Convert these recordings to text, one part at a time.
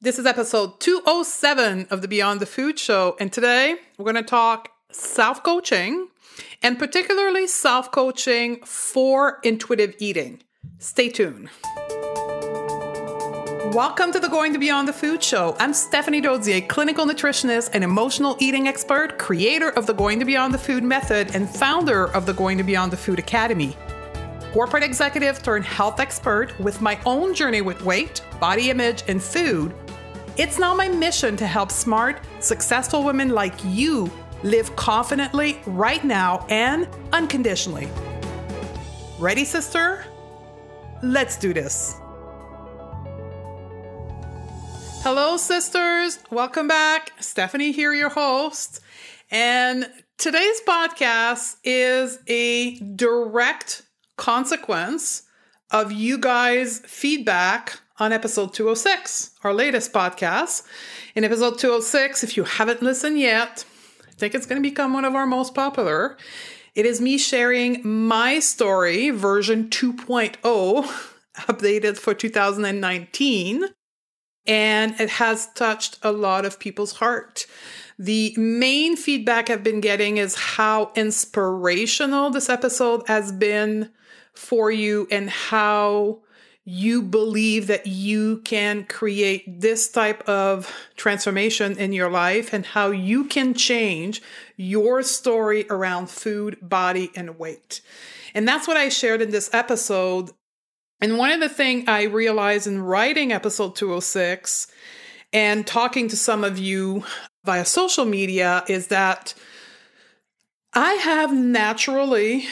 This is episode 207 of the Beyond the Food Show, and today we're going to talk self coaching and particularly self coaching for intuitive eating. Stay tuned. Welcome to the Going to Beyond the Food Show. I'm Stephanie Dodier, clinical nutritionist and emotional eating expert, creator of the Going to Beyond the Food method, and founder of the Going to Beyond the Food Academy corporate executive turned health expert with my own journey with weight, body image, and food, it's now my mission to help smart, successful women like you live confidently right now and unconditionally. Ready, sister? Let's do this. Hello, sisters. Welcome back. Stephanie here, your host. And today's podcast is a direct consequence of you guys' feedback on episode 206, our latest podcast. In episode 206, if you haven't listened yet, I think it's going to become one of our most popular. It is me sharing my story, version 2.0, updated for 2019. And it has touched a lot of people's heart. The main feedback I've been getting is how inspirational this episode has been for you and how you believe that you can create this type of transformation in your life and how you can change your story around food, body, and weight. And that's what I shared in this episode. And one of the things I realized in writing episode 206 and talking to some of you via social media is that I have naturally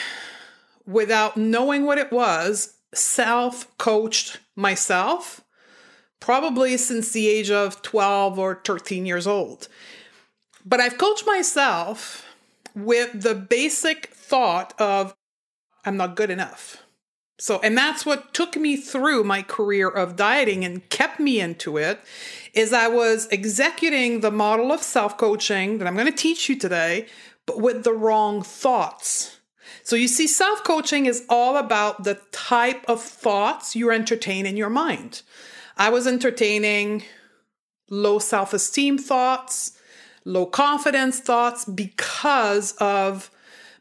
without knowing what it was, self coached myself, probably since the age of 12 or 13 years old. But I've coached myself with the basic thought of, I'm not good enough. So, and that's what took me through my career of dieting and kept me into it is I was executing the model of self-coaching that I'm going to teach you today, but with the wrong thoughts. So you see, self coaching is all about the type of thoughts you entertain in your mind. I was entertaining low self esteem thoughts, low confidence thoughts because of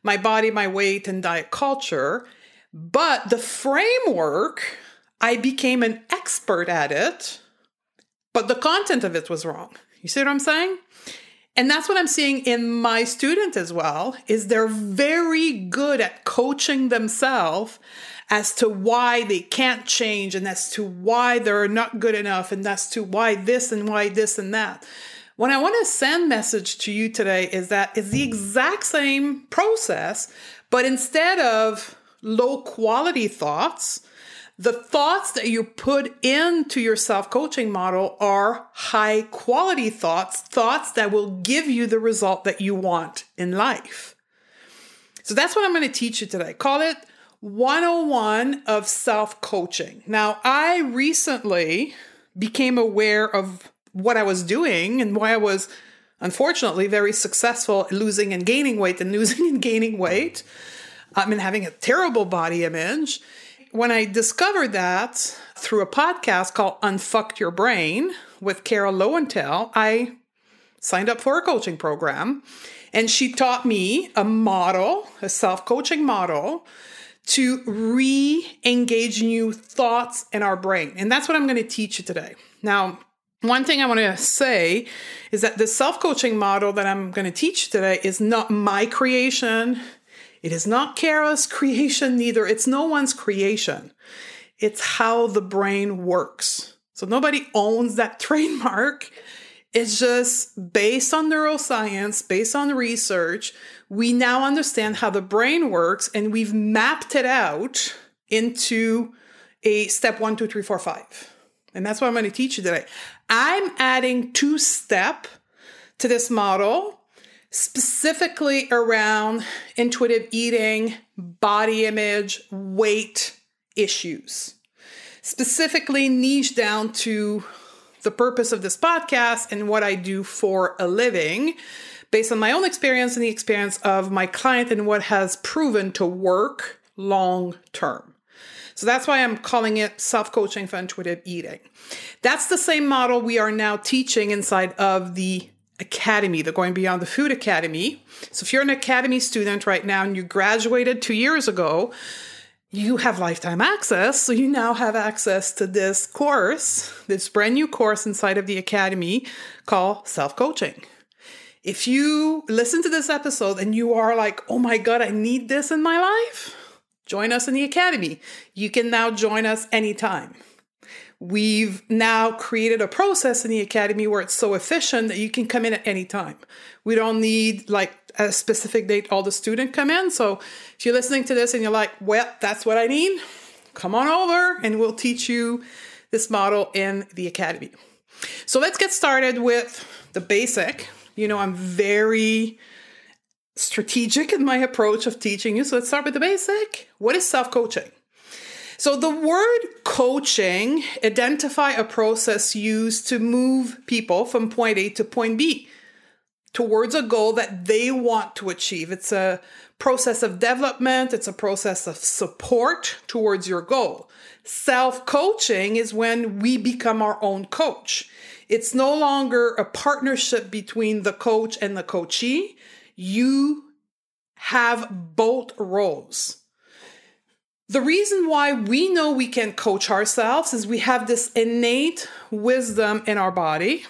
my body, my weight, and diet culture. But the framework, I became an expert at it, but the content of it was wrong. You see what I'm saying? And that's what I'm seeing in my student as well is they're very good at coaching themselves as to why they can't change and as to why they're not good enough and as to why this and why this and that. What I want to send message to you today is that it's the exact same process, but instead of low quality thoughts, the thoughts that you put into your self coaching model are high quality thoughts, thoughts that will give you the result that you want in life. So that's what I'm going to teach you today. Call it 101 of self coaching. Now, I recently became aware of what I was doing and why I was unfortunately very successful losing and gaining weight and losing and gaining weight. I mean, having a terrible body image when I discovered that through a podcast called Unfucked Your Brain with Kara Loewentheil, I signed up for a coaching program. And she taught me a model, a self coaching model to re engage new thoughts in our brain. And that's what I'm going to teach you today. Now, one thing I want to say is that the self coaching model that I'm going to teach today is not my creation. It is not Kara's creation, neither. It's no one's creation. It's how the brain works. So nobody owns that trademark. It's just based on neuroscience, based on research. We now understand how the brain works and we've mapped it out into a step one, two, three, four, five. And that's what I'm going to teach you today. I'm adding two step to this model specifically around intuitive eating, body image, weight issues. Specifically, niche down to the purpose of this podcast and what I do for a living based on my own experience and the experience of my client and what has proven to work long term. So that's why I'm calling it self coaching for intuitive eating. That's the same model we are now teaching inside of the academy, the Going Beyond the Food Academy. So if you're an academy student right now and you graduated two years ago, you have lifetime access. So you now have access to this course, this brand new course inside of the academy called self coaching. If you listen to this episode and you are like, oh my God, I need this in my life, join us in the academy. You can now join us anytime. We've now created a process in the academy where it's so efficient that you can come in at any time. We don't need like a specific date all the student come in. So if you're listening to this and you're like, well, that's what I need, come on over and we'll teach you this model in the academy. So let's get started with the basic. You know, I'm very strategic in my approach of teaching you. So let's start with the basic. What is self coaching? So the word coaching identify a process used to move people from point A to point B towards a goal that they want to achieve. It's a process of development, it's a process of support towards your goal. Self-coaching is when we become our own coach. It's no longer a partnership between the coach and the coachee. You have both roles. The reason why we know we can coach ourselves is we have this innate wisdom in our body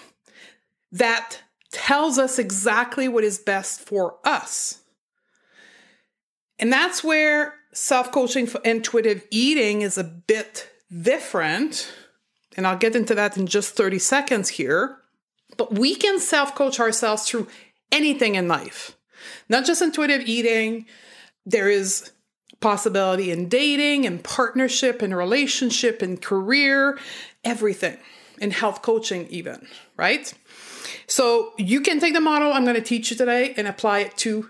that tells us exactly what is best for us. And that's where self coaching for intuitive eating is a bit different. And I'll get into that in just 30 seconds here. But we can self coach ourselves through anything in life, not just intuitive eating. There is possibility in dating and partnership and relationship and career, everything, in health coaching, even, right? So you can take the model I'm going to teach you today and apply it to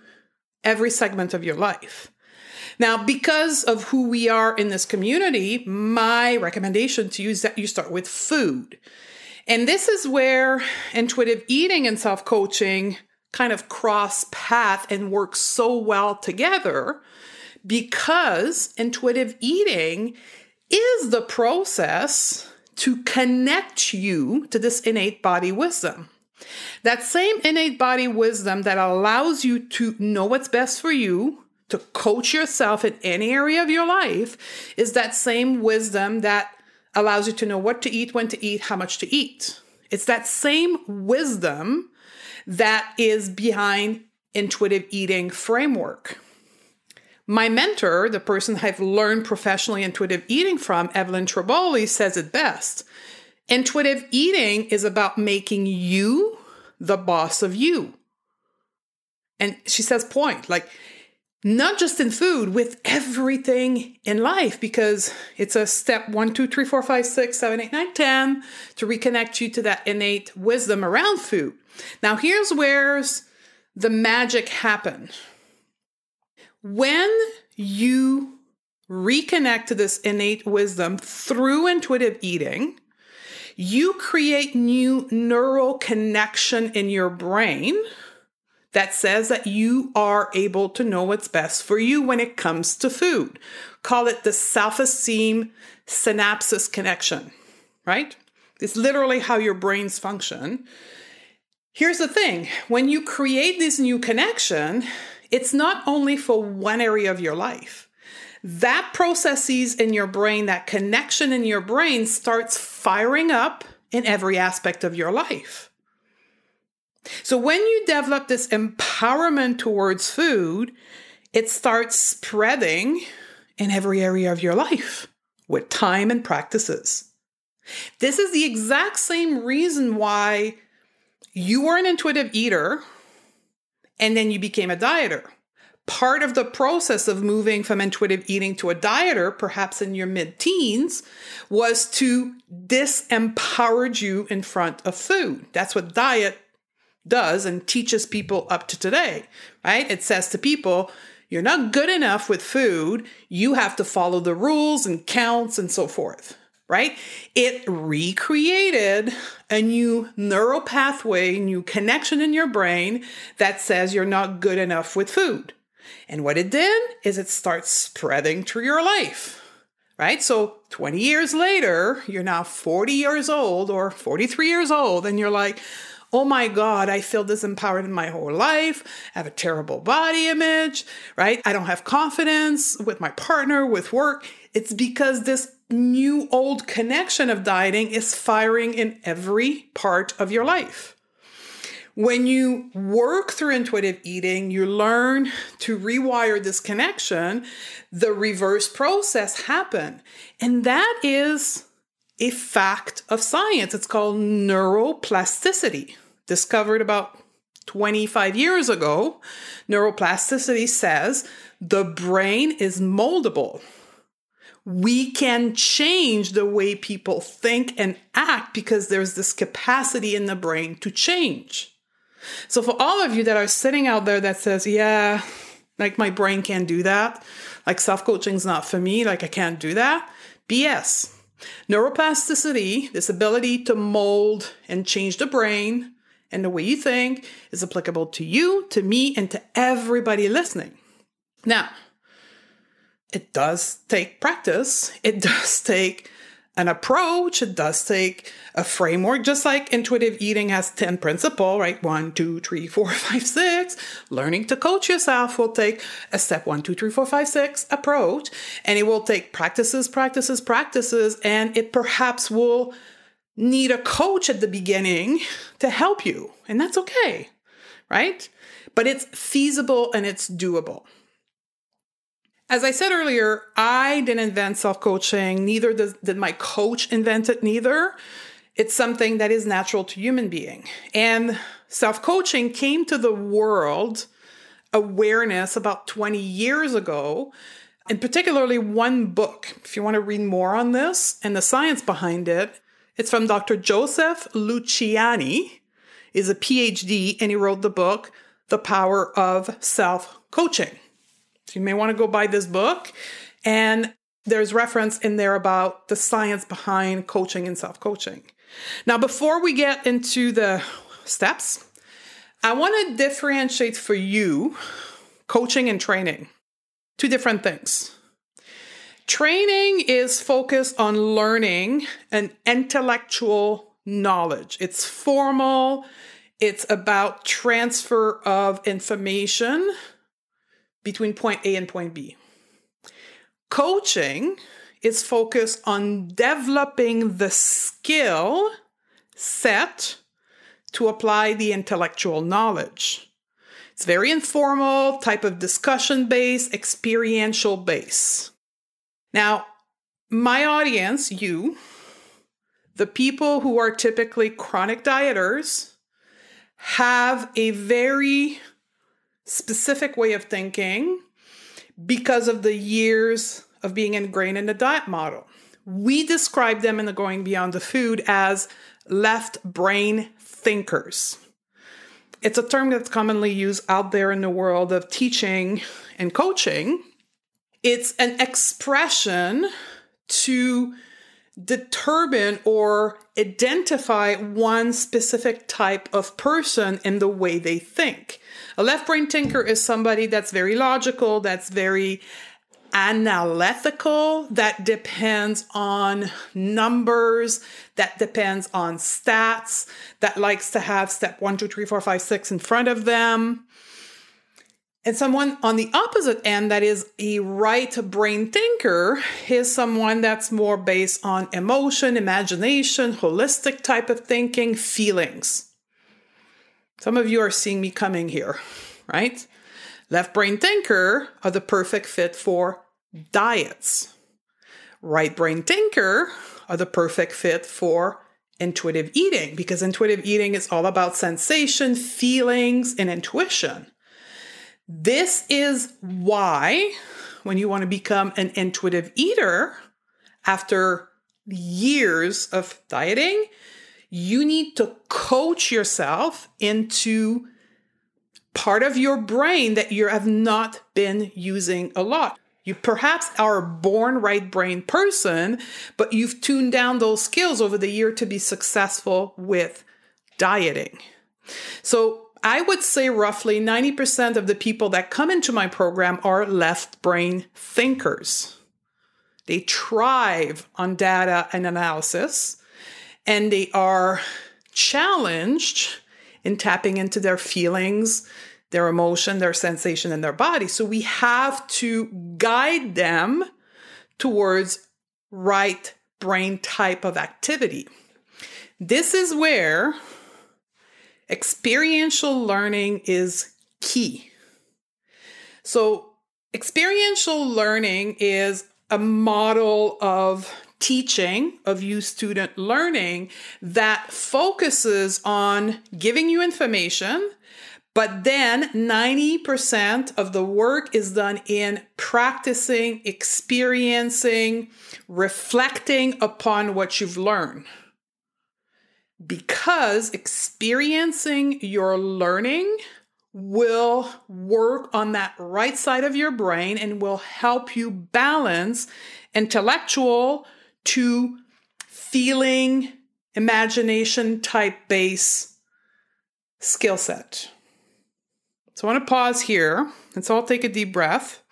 every segment of your life. Now, because of who we are in this community, my recommendation to you is that you start with food. And this is where intuitive eating and self coaching kind of cross path and work so well together because intuitive eating is the process to connect you to this innate body wisdom. That same innate body wisdom that allows you to know what's best for you, to coach yourself in any area of your life, is that same wisdom that allows you to know what to eat, when to eat, how much to eat. It's that same wisdom that is behind intuitive eating framework. My mentor, the person I've learned professionally intuitive eating from, Evelyn Tribole, says it best. Intuitive eating is about making you the boss of you. And she says, point, like, not just in food, with everything in life, because it's a step one, two, three, four, five, six, seven, eight, nine, ten to reconnect you to that innate wisdom around food. Now, here's where's the magic happen, when you reconnect to this innate wisdom through intuitive eating, you create new neural connection in your brain that says that you are able to know what's best for you when it comes to food. Call it the self esteem synapses connection, right? It's literally how your brains function. Here's the thing when you create this new connection, it's not only for one area of your life. That processes in your brain, that connection in your brain starts firing up in every aspect of your life. So when you develop this empowerment towards food, it starts spreading in every area of your life with time and practices. This is the exact same reason why you were an intuitive eater and then you became a dieter. Part of the process of moving from intuitive eating to a dieter, perhaps in your mid teens, was to disempower you in front of food. That's what diet does and teaches people up to today, right? It says to people, you're not good enough with food. You have to follow the rules and counts and so forth right? It recreated a new neural pathway, new connection in your brain that says you're not good enough with food. And what it did is it starts spreading through your life. right? So 20 years later, you're now 40 years old or 43 years old, and you're like, oh my God, I feel disempowered in my whole life. I have a terrible body image, right? I don't have confidence with my partner, with work. It's because this new old connection of dieting is firing in every part of your life. When you work through intuitive eating, you learn to rewire this connection, the reverse process happen. And that is a fact of science. It's called neuroplasticity, discovered about 25 years ago. Neuroplasticity says the brain is moldable. We can change the way people think and act because there's this capacity in the brain to change. So for all of you that are sitting out there that says, yeah, like my brain can't do that, like self-coaching's not for me, like I can't do that, BS. Neuroplasticity, this ability to mold and change the brain and the way you think, is applicable to you, to me, and to everybody listening. Now, it does take practice. It does take an approach. It does take a framework, just like intuitive eating has 10 principle, right? One, two, three, four, five, six. Learning to coach yourself will take a step one, two, three, four, five, six approach. And it will take practices, practices, practices. And it perhaps will need a coach at the beginning to help you. And that's okay, right? But it's feasible and it's doable. As I said earlier, I didn't invent self coaching, neither does, did my coach invent it, neither. It's something that is natural to human being. And self coaching came to the world awareness about 20 years ago, and particularly one book. If you want to read more on this and the science behind it, it's from Dr. Joseph Luciani. Is a PhD and he wrote the book The Power of Self Coaching. So you may want to go buy this book. And there's reference in there about the science behind coaching and self coaching. Now, before we get into the steps, I want to differentiate for you coaching and training. Two different things. Training is focused on learning an intellectual knowledge. It's formal, it's about transfer of information between point A and point B. Coaching is focused on developing the skill set to apply the intellectual knowledge. It's very informal, type of discussion based, experiential base. Now, my audience, you, the people who are typically chronic dieters, have a very specific way of thinking because of the years of being ingrained in the diet model. We describe them in the Going Beyond the Food as left brain thinkers. It's a term that's commonly used out there in the world of teaching and coaching. It's an expression to determine or identify one specific type of person in the way they think. A left brain thinker is somebody that's very logical, that's very analytical, that depends on numbers, that depends on stats, that likes to have step one, two, three, four, five, six in front of them. And someone on the opposite end that is a right brain thinker is someone that's more based on emotion, imagination, holistic type of thinking, feelings. Some of you are seeing me coming here, right? Left brain thinker are the perfect fit for diets. Right brain thinker are the perfect fit for intuitive eating because intuitive eating is all about sensation, feelings, and intuition. This is why, when you want to become an intuitive eater after years of dieting, you need to coach yourself into part of your brain that you have not been using a lot. You perhaps are a born right brain person, but you've tuned down those skills over the year to be successful with dieting. So I would say roughly 90% of the people that come into my program are left brain thinkers. They thrive on data and analysis, and they are challenged in tapping into their feelings, their emotion, their sensation and their body. So we have to guide them towards right brain type of activity. This is where experiential learning is key. So, experiential learning is a model of teaching, of you student learning that focuses on giving you information, but then 90% of the work is done in practicing, experiencing, reflecting upon what you've learned. Because experiencing your learning will work on that right side of your brain and will help you balance intellectual to feeling, imagination type base skill set. So I want to pause here. Let's all take a deep breath.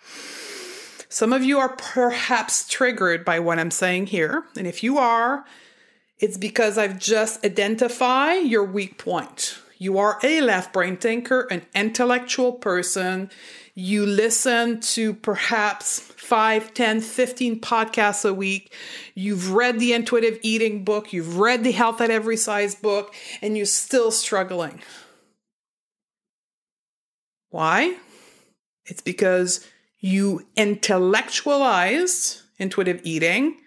Some of you are perhaps triggered by what I'm saying here. And if you are, it's because I've just identified your weak point. You are a left brain thinker, an intellectual person. You listen to perhaps 5, 10, 15 podcasts a week. You've read the intuitive eating book. You've read the health at every size book, and you're still struggling. Why? It's because you intellectualized intuitive eating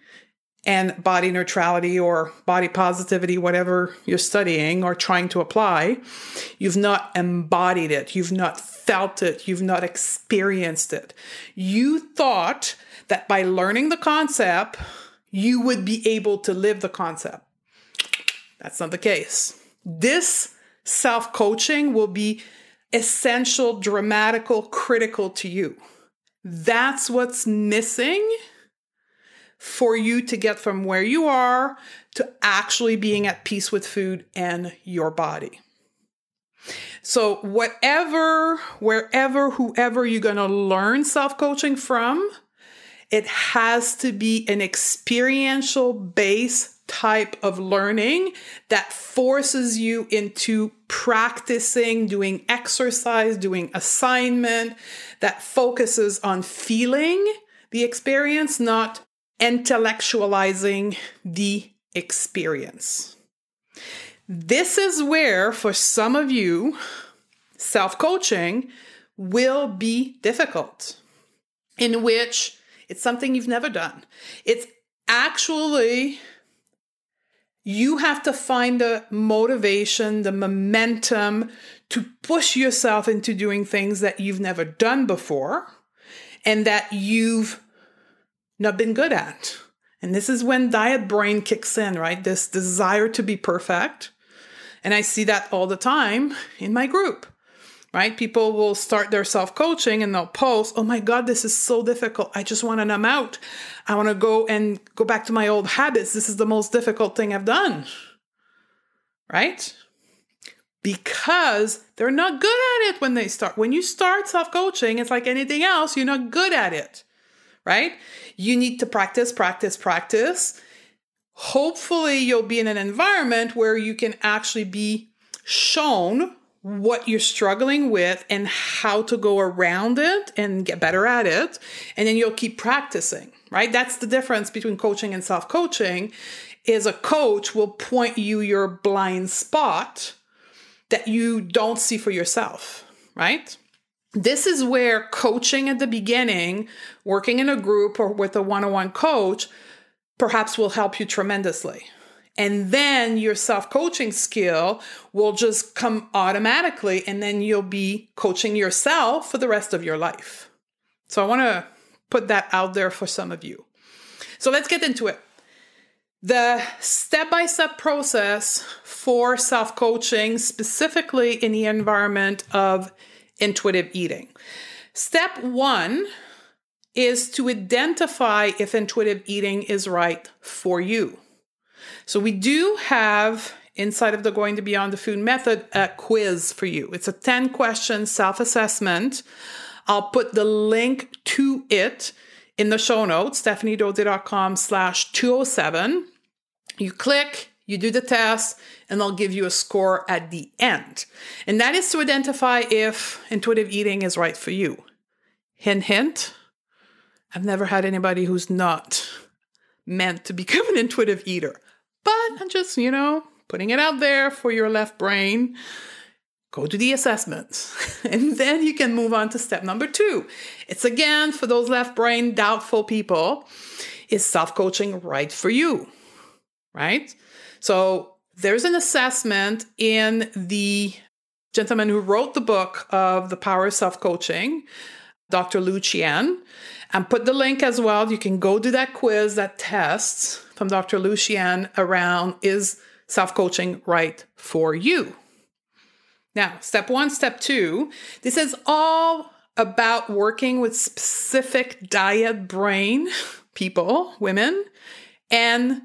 and body neutrality or body positivity, whatever you're studying or trying to apply. You've not embodied it, you've not felt it, you've not experienced it. You thought that by learning the concept, you would be able to live the concept. That's not the case. This self coaching will be essential, dramatical, critical to you. That's what's missing for you to get from where you are to actually being at peace with food and your body. So, whatever, wherever, whoever you're going to learn self coaching from, it has to be an experiential base type of learning that forces you into practicing, doing exercise, doing assignment, that focuses on feeling the experience, not intellectualizing the experience. This is where, for some of you, self coaching will be difficult, in which it's something you've never done. It's actually you have to find the motivation, the momentum to push yourself into doing things that you've never done before and that you've not been good at. And this is when diet brain kicks in, right? This desire to be perfect. And I see that all the time in my group right? People will start their self coaching and they'll post, oh my God, this is so difficult. I just want to numb out. I want to go and go back to my old habits. This is the most difficult thing I've done, right? Because they're not good at it when they start. When you start self coaching, it's like anything else, you're not good at it, right? You need to practice, practice, practice. Hopefully, you'll be in an environment where you can actually be shown what you're struggling with and how to go around it and get better at it. And then you'll keep practicing, right? That's the difference between coaching and self coaching is a coach will point you your blind spot that you don't see for yourself, right? This is where coaching at the beginning, working in a group or with a one on one coach, perhaps will help you tremendously, and then your self coaching skill will just come automatically, and then you'll be coaching yourself for the rest of your life. So I want to put that out there for some of you. So let's get into it. The step by step process for self coaching, specifically in the environment of intuitive eating. Step one is to identify if intuitive eating is right for you. So we do have inside of the Going to Beyond the Food method a quiz for you. It's a 10 question self assessment. I'll put the link to it in the show notes, stephaniedodier.com slash 207. You click, you do the test, and they'll give you a score at the end. And that is to identify if intuitive eating is right for you. Hint, hint. I've never had anybody who's not meant to become an intuitive eater. But I'm just, you know, putting it out there for your left brain. Go to the assessments, and then you can move on to step number two. It's again for those left brain doubtful people is self coaching right for you? Right? So there's an assessment in the gentleman who wrote the book of The Power of Self Coaching, Dr. Lu Lucian. And put the link as well. You can go do that quiz, that test from Dr. Lu Lucian around is self coaching right for you? Now, step one, step two, this is all about working with specific diet brain people, women, and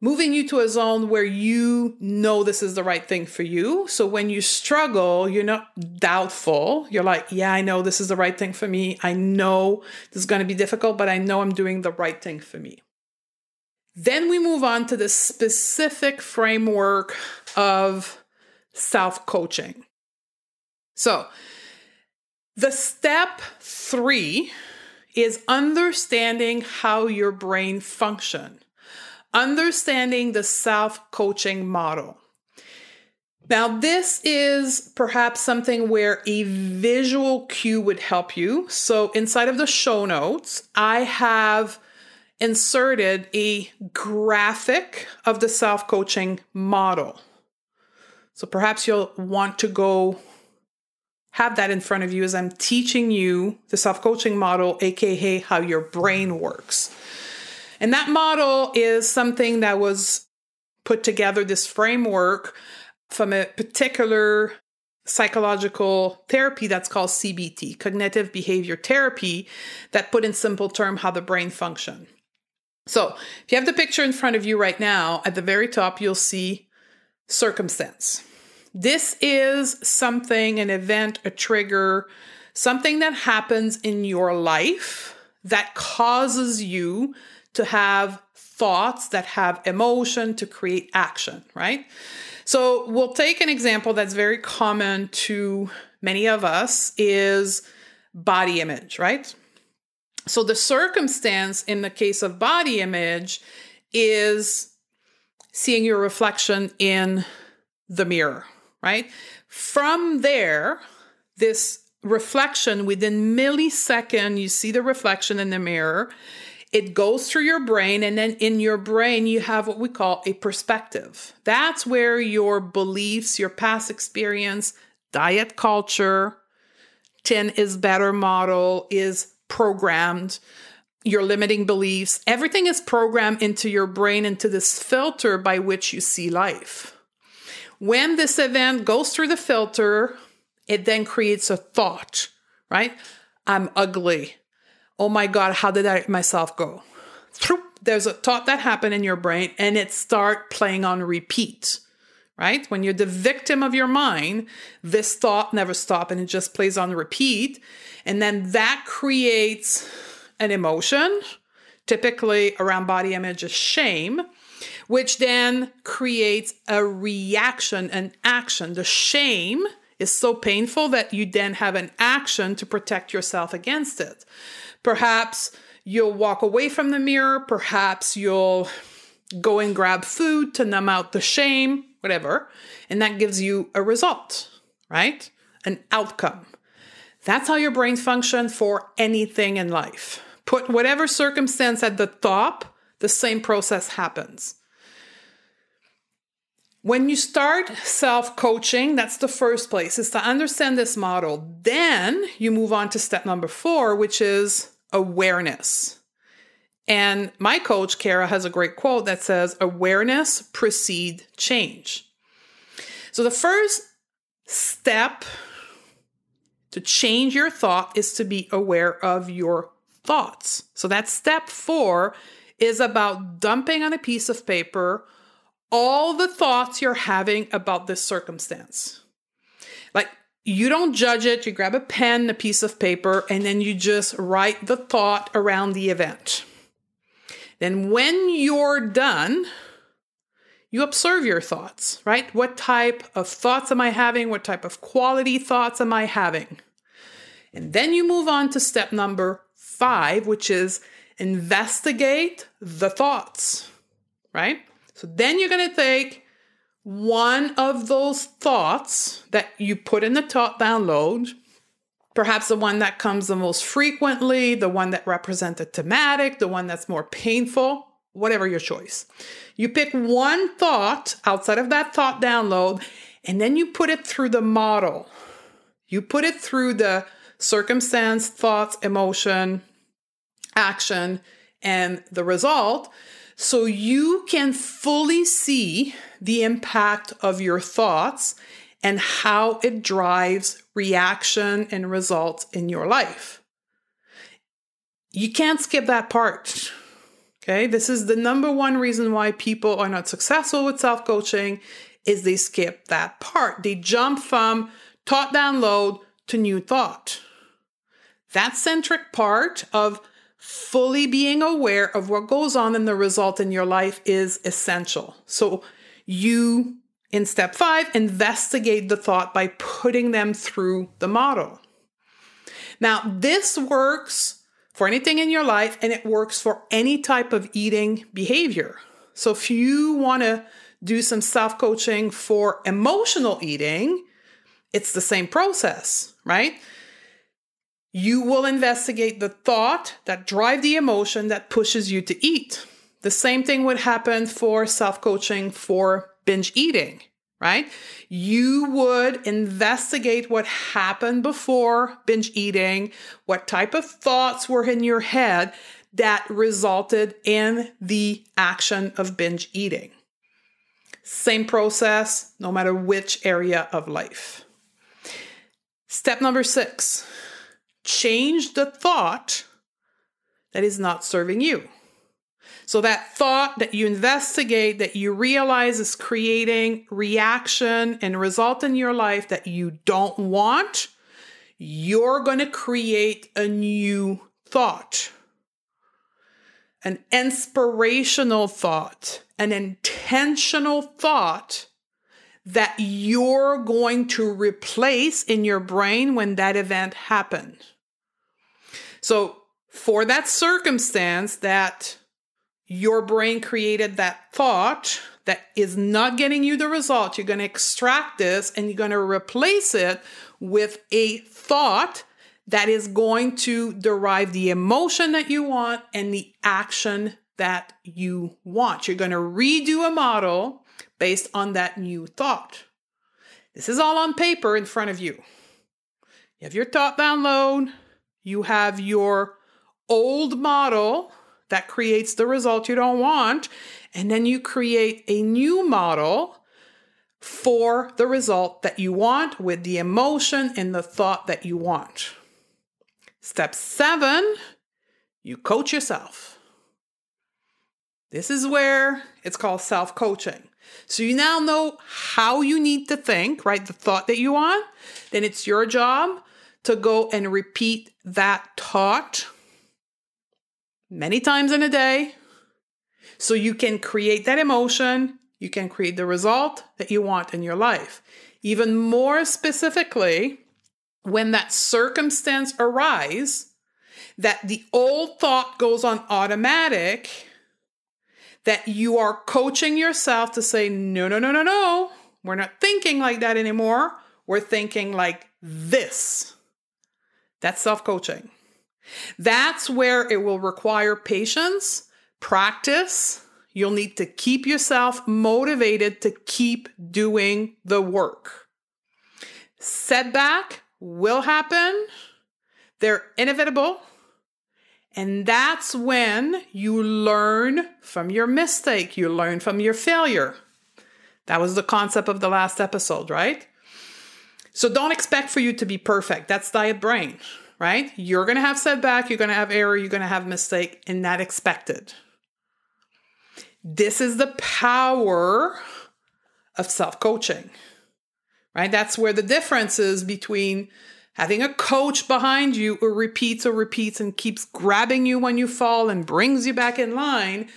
moving you to a zone where you know this is the right thing for you. So when you struggle, you're not doubtful. You're like, yeah, I know this is the right thing for me. I know this is going to be difficult, but I know I'm doing the right thing for me. Then we move on to the specific framework of self coaching. So, the step three is understanding how your brain function understanding the self coaching model. Now, this is perhaps something where a visual cue would help you. So, inside of the show notes, I have inserted a graphic of the self coaching model. So, perhaps you'll want to go have that in front of you as I'm teaching you the self coaching model, aka how your brain works. And that model is something that was put together, this framework from a particular psychological therapy that's called CBT, cognitive behavior therapy, that put in simple term how the brain function. So, if you have the picture in front of you right now, at the very top you'll see circumstance. This is something, an event, a trigger, something that happens in your life that causes you to have thoughts that have emotion to create action, right? So we'll take an example that's very common to many of us is body image, right? So the circumstance in the case of body image is seeing your reflection in the mirror, right? From there, this reflection within millisecond, you see the reflection in the mirror it goes through your brain, and then in your brain, you have what we call a perspective. That's where your beliefs, your past experience, diet culture, 10 is better model is programmed, your limiting beliefs, everything is programmed into your brain, into this filter by which you see life. When this event goes through the filter, it then creates a thought, right? I'm ugly oh my God, how did I myself go? There's a thought that happened in your brain and it start playing on repeat, right? When you're the victim of your mind, this thought never stop and it just plays on repeat. And then that creates an emotion, typically around body image is shame, which then creates a reaction, an action. The shame is so painful that you then have an action to protect yourself against it. Perhaps you'll walk away from the mirror. Perhaps you'll go and grab food to numb out the shame, whatever. And that gives you a result, right? An outcome. That's how your brain functions for anything in life. Put whatever circumstance at the top, the same process happens. When you start self coaching, that's the first place, is to understand this model. Then you move on to step number four, which is awareness. And my coach, Kara, has a great quote that says, Awareness precede change. So the first step to change your thought is to be aware of your thoughts. So that step four is about dumping on a piece of paper all the thoughts you're having about this circumstance. Like you don't judge it. You grab a pen, a piece of paper, and then you just write the thought around the event. Then, when you're done, you observe your thoughts, right? What type of thoughts am I having? What type of quality thoughts am I having? And then you move on to step number five, which is investigate the thoughts, right? So then you're going to take one of those thoughts that you put in the thought download, perhaps the one that comes the most frequently, the one that represents a thematic, the one that's more painful, whatever your choice. You pick one thought outside of that thought download, and then you put it through the model. You put it through the circumstance, thoughts, emotion, action, and the result so you can fully see the impact of your thoughts and how it drives reaction and results in your life. You can't skip that part. Okay? This is the number one reason why people are not successful with self-coaching is they skip that part. They jump from thought download to new thought. That centric part of fully being aware of what goes on in the result in your life is essential. So you, in step five, investigate the thought by putting them through the model. Now, this works for anything in your life and it works for any type of eating behavior. So if you want to do some self coaching for emotional eating, it's the same process, right? You will investigate the thought that drive the emotion that pushes you to eat. The same thing would happen for self-coaching for binge eating, right? You would investigate what happened before binge eating, what type of thoughts were in your head that resulted in the action of binge eating. Same process, no matter which area of life. Step number six change the thought that is not serving you. So, that thought that you investigate, that you realize is creating reaction and result in your life that you don't want, you're going to create a new thought, an inspirational thought, an intentional thought that you're going to replace in your brain when that event happened. So, for that circumstance that your brain created that thought that is not getting you the result, you're going to extract this and you're going to replace it with a thought that is going to derive the emotion that you want and the action that you want. You're going to redo a model based on that new thought. This is all on paper in front of you. You have your thought download, you have your old model that creates the result you don't want, and then you create a new model for the result that you want with the emotion and the thought that you want. Step seven, you coach yourself. This is where it's called self coaching. So you now know how you need to think, right? The thought that you want. Then it's your job to go and repeat that thought many times in a day so you can create that emotion, you can create the result that you want in your life. Even more specifically, when that circumstance arises, that the old thought goes on automatic that you are coaching yourself to say, no, no, no, no, no. We're not thinking like that anymore. We're thinking like this. That's self coaching. That's where it will require patience, practice. You'll need to keep yourself motivated to keep doing the work. Setback will happen, they're inevitable. And that's when you learn from your mistake, you learn from your failure. That was the concept of the last episode, right? So don't expect for you to be perfect. That's diet brain, right? You're going to have setback, you're going to have error, you're going to have mistake, and not expected. This is the power of self coaching. right? That's where the difference is between having a coach behind you who repeats or repeats and keeps grabbing you when you fall and brings you back in line.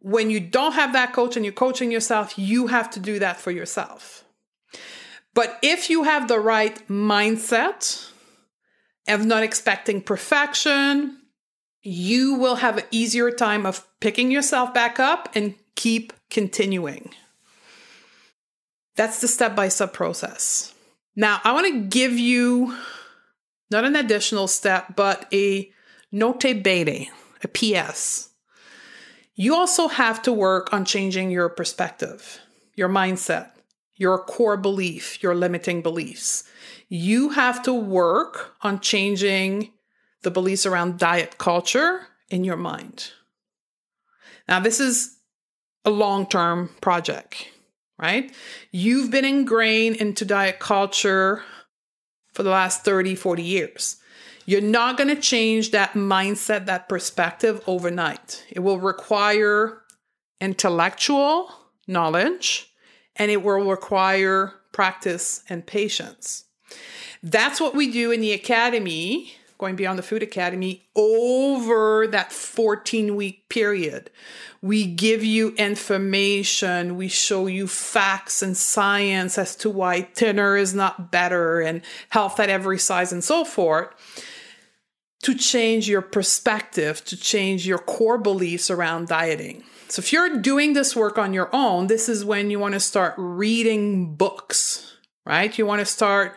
When you don't have that coach and you're coaching yourself, you have to do that for yourself. But if you have the right mindset of not expecting perfection, you will have an easier time of picking yourself back up and keep continuing. That's the step by step process. Now, I want to give you not an additional step, but a note bene, a PS. You also have to work on changing your perspective, your mindset, your core belief, your limiting beliefs. You have to work on changing the beliefs around diet culture in your mind. Now, this is a long term project, right? You've been ingrained into diet culture for the last 30, 40 years. You're not going to change that mindset, that perspective overnight. It will require intellectual knowledge and it will require practice and patience. That's what we do in the academy, going beyond the food academy, over that 14 week period. We give you information, we show you facts and science as to why thinner is not better and health at every size and so forth to change your perspective, to change your core beliefs around dieting. So, if you're doing this work on your own, this is when you want to start reading books, right? You want to start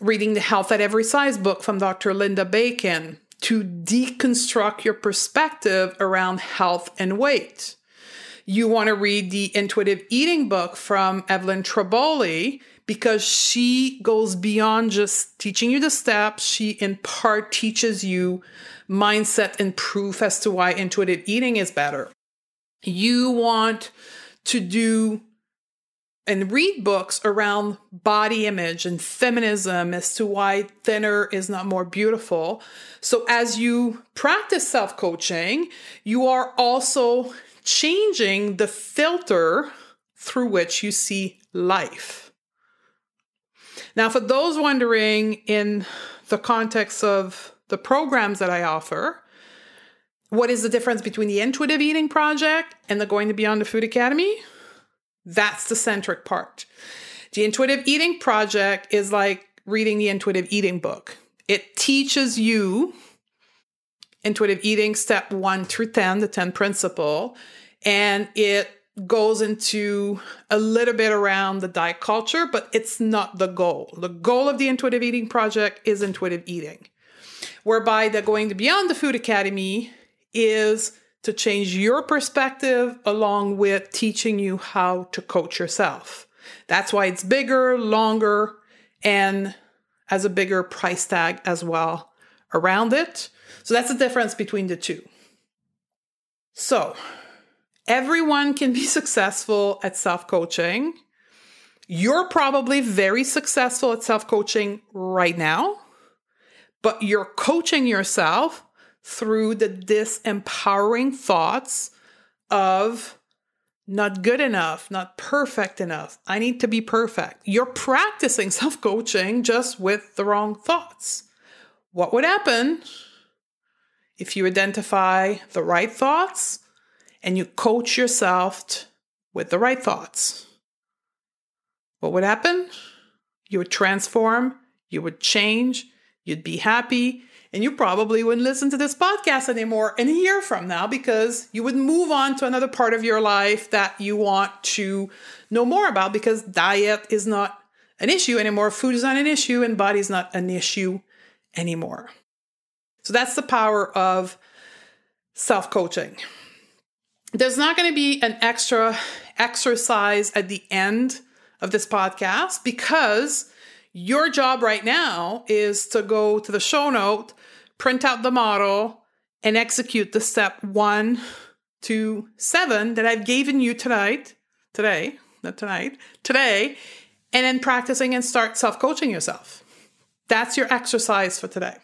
reading the Health at Every Size book from Dr. Linda Bacon to deconstruct your perspective around health and weight. You want to read the intuitive eating book from Evelyn Tribole because she goes beyond just teaching you the steps. She, in part, teaches you mindset and proof as to why intuitive eating is better. You want to do and read books around body image and feminism as to why thinner is not more beautiful. So, as you practice self coaching, you are also changing the filter through which you see life. Now, for those wondering in the context of the programs that I offer, what is the difference between the intuitive eating project and the going to beyond the food academy? That's the centric part. The intuitive eating project is like reading the intuitive eating book. It teaches you intuitive eating step one through 10, the 10 principle, and it goes into a little bit around the diet culture, but it's not the goal. The goal of the intuitive eating project is intuitive eating, whereby the going to beyond the food academy is to change your perspective along with teaching you how to coach yourself. That's why it's bigger, longer, and has a bigger price tag as well around it. So that's the difference between the two. So, everyone can be successful at self coaching. You're probably very successful at self coaching right now, but you're coaching yourself through the disempowering thoughts of not good enough, not perfect enough. I need to be perfect. You're practicing self coaching just with the wrong thoughts. What would happen if you identify the right thoughts and you coach yourself t- with the right thoughts? What would happen? You would transform, you would change, you'd be happy, and you probably wouldn't listen to this podcast anymore in a year from now because you would move on to another part of your life that you want to know more about because diet is not an issue anymore, food is not an issue, and body is not an issue anymore. So that's the power of self coaching. There's not going to be an extra exercise at the end of this podcast because your job right now is to go to the show note, print out the model, and execute the step one to seven that I've given you tonight, today, not tonight, today, and then practicing and start self coaching yourself. That's your exercise for today.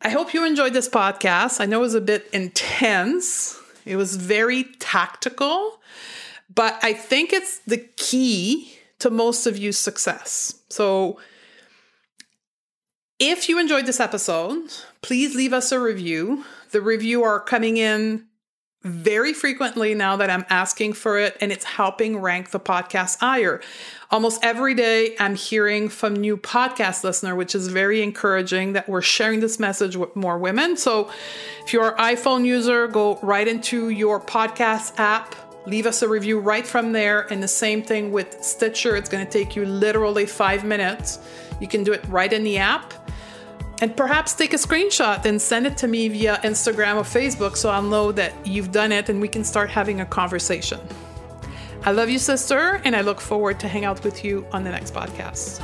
I hope you enjoyed this podcast. I know it was a bit intense, it was very tactical, but I think it's the key to most of you's success. So, if you enjoyed this episode, please leave us a review. The review are coming in very frequently now that I'm asking for it, and it's helping rank the podcast higher. Almost every day, I'm hearing from new podcast listener, which is very encouraging that we're sharing this message with more women. So, if you're an iPhone user, go right into your podcast app, leave us a review right from there. And the same thing with Stitcher, it's going to take you literally five minutes. You can do it right in the app and perhaps take a screenshot and send it to me via Instagram or Facebook so I'll know that you've done it and we can start having a conversation. I love you, sister, and I look forward to hang out with you on the next podcast.